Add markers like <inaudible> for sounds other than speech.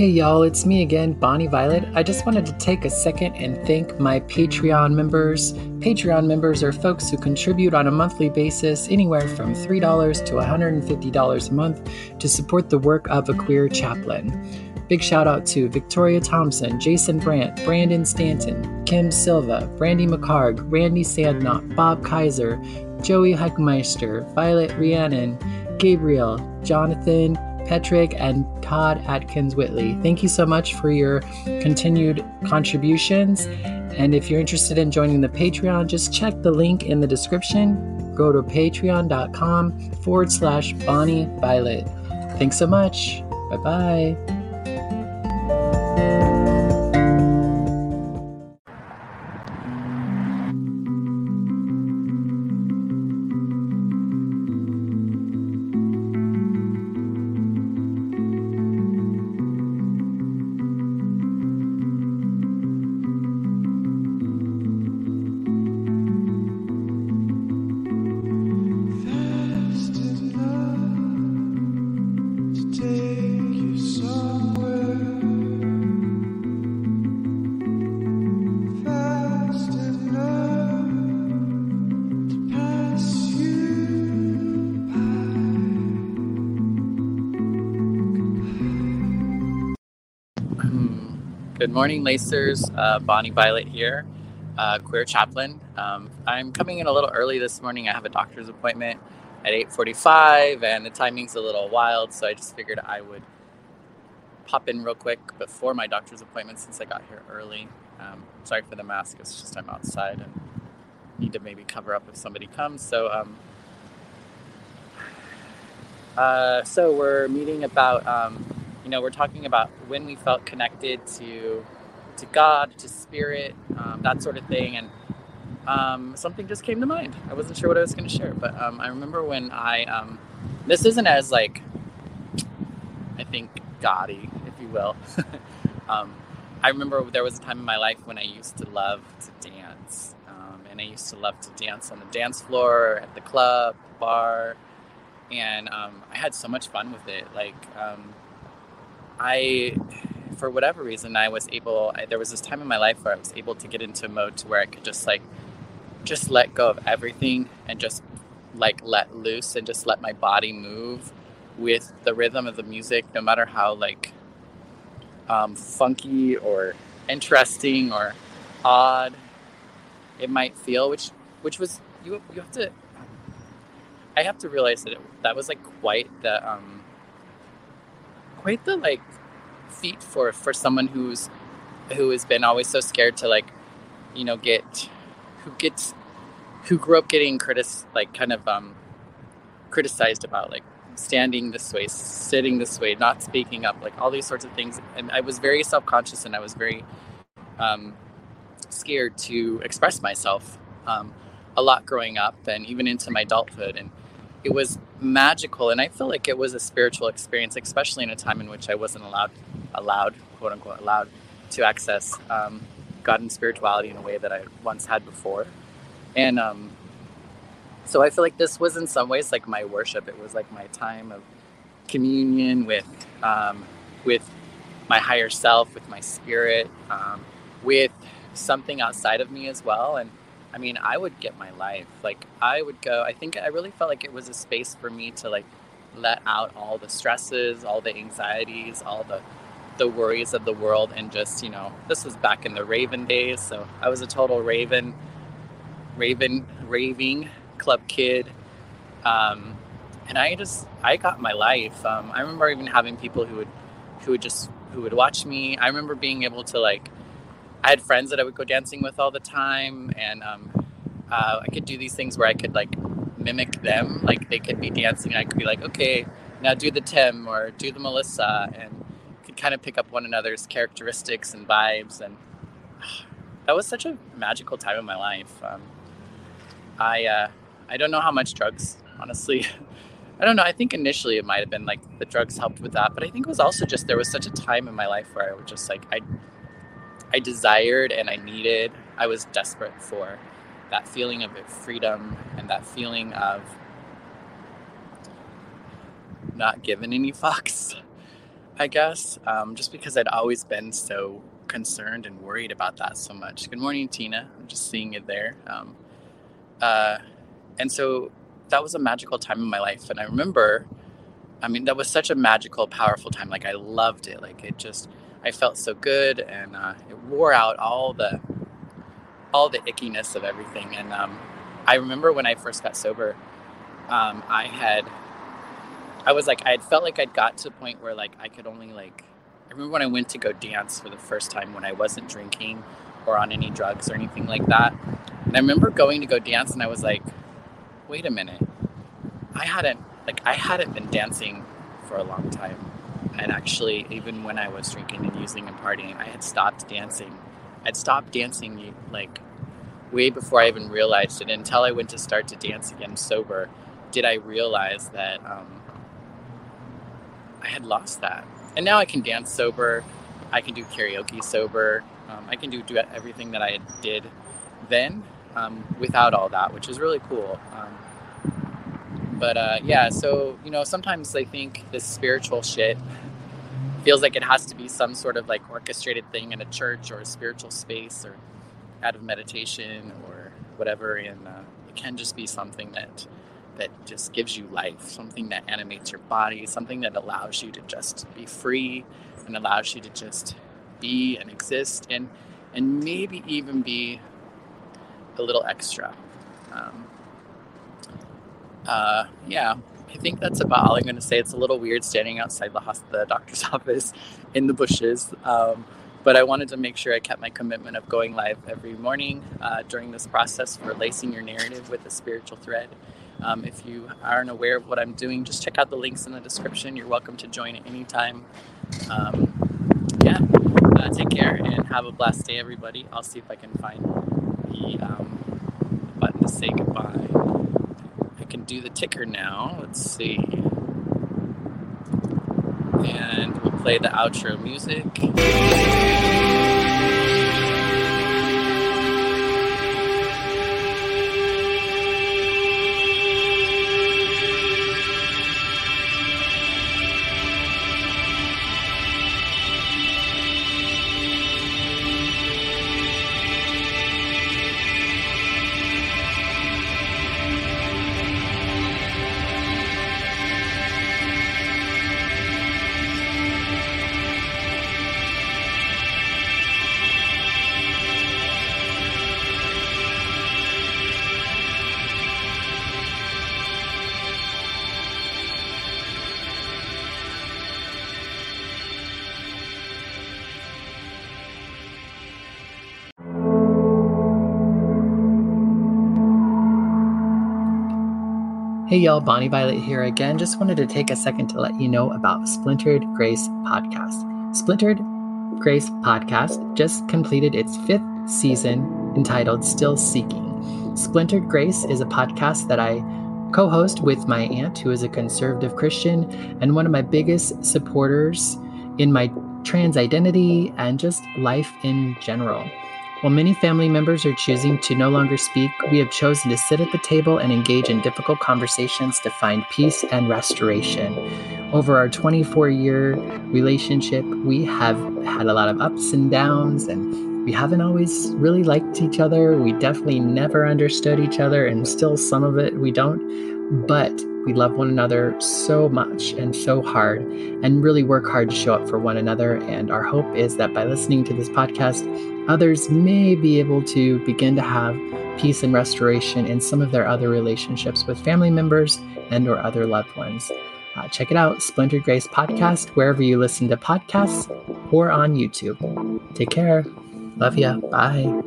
Hey y'all, it's me again, Bonnie Violet. I just wanted to take a second and thank my Patreon members. Patreon members are folks who contribute on a monthly basis anywhere from $3 to $150 a month to support the work of a queer chaplain. Big shout out to Victoria Thompson, Jason Brandt, Brandon Stanton, Kim Silva, Brandy McCarg, Randy Sandknot, Bob Kaiser, Joey Heckmeister, Violet Rhiannon, Gabriel, Jonathan, Petrick, and Todd Atkins Whitley. Thank you so much for your continued contributions. And if you're interested in joining the Patreon, just check the link in the description. Go to patreon.com forward slash Bonnie Violet. Thanks so much. Bye bye. Good morning, Lacers. Uh, Bonnie Violet here, uh, queer chaplain. Um, I'm coming in a little early this morning. I have a doctor's appointment at 8:45, and the timing's a little wild, so I just figured I would pop in real quick before my doctor's appointment since I got here early. Um, sorry for the mask. It's just I'm outside and need to maybe cover up if somebody comes. So, um, uh, so we're meeting about um, you know, we're talking about when we felt connected to to God, to spirit, um, that sort of thing, and um, something just came to mind. I wasn't sure what I was going to share, but um, I remember when I um, this isn't as like I think gaudy, if you will. <laughs> Um, I remember there was a time in my life when I used to love to dance, um, and I used to love to dance on the dance floor, at the club, bar, and I had so much fun with it. Like I, for whatever reason, I was able. I, there was this time in my life where I was able to get into a mode to where I could just like, just let go of everything and just like let loose and just let my body move with the rhythm of the music, no matter how like um, funky or interesting or odd it might feel. Which, which was you. You have to. I have to realize that it, that was like quite the. Um, quite the like feat for for someone who's who has been always so scared to like you know get who gets who grew up getting critic like kind of um criticized about like standing this way sitting this way not speaking up like all these sorts of things. And i was very self-conscious and i was very um scared to express myself um a lot growing up and even into my adulthood. And it was magical and i feel like it was a spiritual experience especially in a time in which i wasn't allowed allowed quote unquote allowed to access um, god and spirituality in a way that i once had before. And um, so i feel like this was in some ways like my worship. It was like my time of communion with um, with my higher self with my spirit um, with something outside of me as well. And I mean, I would get my life. Like, I would go, I think I really felt like it was a space for me to, like, let out all the stresses, all the anxieties, all the the worries of the world and just, you know, this was back in the Raven days, so I was a total Raven Raven raving club kid. Um, and I just I got my life. Um, I remember even having people who would who would just who would watch me. I remember being able to like I had friends that I would go dancing with all the time, and um, uh, I could do these things where I could like mimic them. Like they could be dancing, and I could be like, okay, now do the Tim or do the Melissa, and could kind of pick up one another's characteristics and vibes. And <sighs> that was such a magical time in my life. Um, I uh, I don't know how much drugs, honestly. <laughs> I don't know. I think initially it might have been like the drugs helped with that, but I think it was also just there was such a time in my life where I was just like I I desired and I needed, I was desperate for that feeling of freedom and that feeling of not giving any fucks. I guess, um, just because I'd always been so concerned and worried about that so much. Good morning, Tina. I'm just seeing it there. Um, uh, and so that was a magical time in my life. And I remember, I mean, that was such a magical, powerful time. Like, I loved it. Like, it just, I felt so good and uh, it wore out all the, all the ickiness of everything. And um, I remember when I first got sober, um, I had I was like, I had felt like I'd got to a point where like I could only like. I remember when I went to go dance for the first time when I wasn't drinking or on any drugs or anything like that. And I remember going to go dance and I was like, wait a minute. I hadn't like I hadn't been dancing for a long time. And actually even when I was drinking and using and partying, I had stopped dancing. I'd stopped dancing like way before I even realized it until I went to start to dance again sober did I realize that um, I had lost that. And now I can dance sober. I can do karaoke sober. Um, I can do, do everything that I did then um, without all that, which is really cool. Um, but uh, yeah, so, you know, sometimes I think this spiritual shit feels like it has to be some sort of like orchestrated thing in a church or a spiritual space or out of meditation or whatever. And uh, it can just be something that that just gives you life, something that animates your body, something that allows you to just be free and allows you to just be and exist and and maybe even be a little extra. Um, uh, yeah, I think that's about all I'm going to say. It's a little weird standing outside the, the doctor's <laughs> office in the bushes. Um, but I wanted to make sure I kept my commitment of going live every morning uh, during this process for lacing your narrative with a spiritual thread. Um, if you aren't aware of what I'm doing, just check out the links in the description. You're welcome to join at any time. Um, yeah, uh, take care and have a blessed day, everybody. I'll see if I can find the um, button to say goodbye. Can do the ticker now. Let's see. And we'll play the outro music. Hey y'all, Bonnie Violet here again. Just wanted to take a second to let you know about Splintered Grace Podcast. Splintered Grace Podcast just completed its fifth season entitled Still Seeking. Splintered Grace is a podcast that I co host with my aunt, who is a conservative Christian and one of my biggest supporters in my trans identity and just life in general. While many family members are choosing to no longer speak, we have chosen to sit at the table and engage in difficult conversations to find peace and restoration. Over our 24 year relationship, we have had a lot of ups and downs, and we haven't always really liked each other. We definitely never understood each other, and still some of it we don't. But we love one another so much and so hard and really work hard to show up for one another. And our hope is that by listening to this podcast, others may be able to begin to have peace and restoration in some of their other relationships with family members and or other loved ones. Uh, check it out, Splintered Grace Podcast, wherever you listen to podcasts or on YouTube. Take care. Love ya. Bye.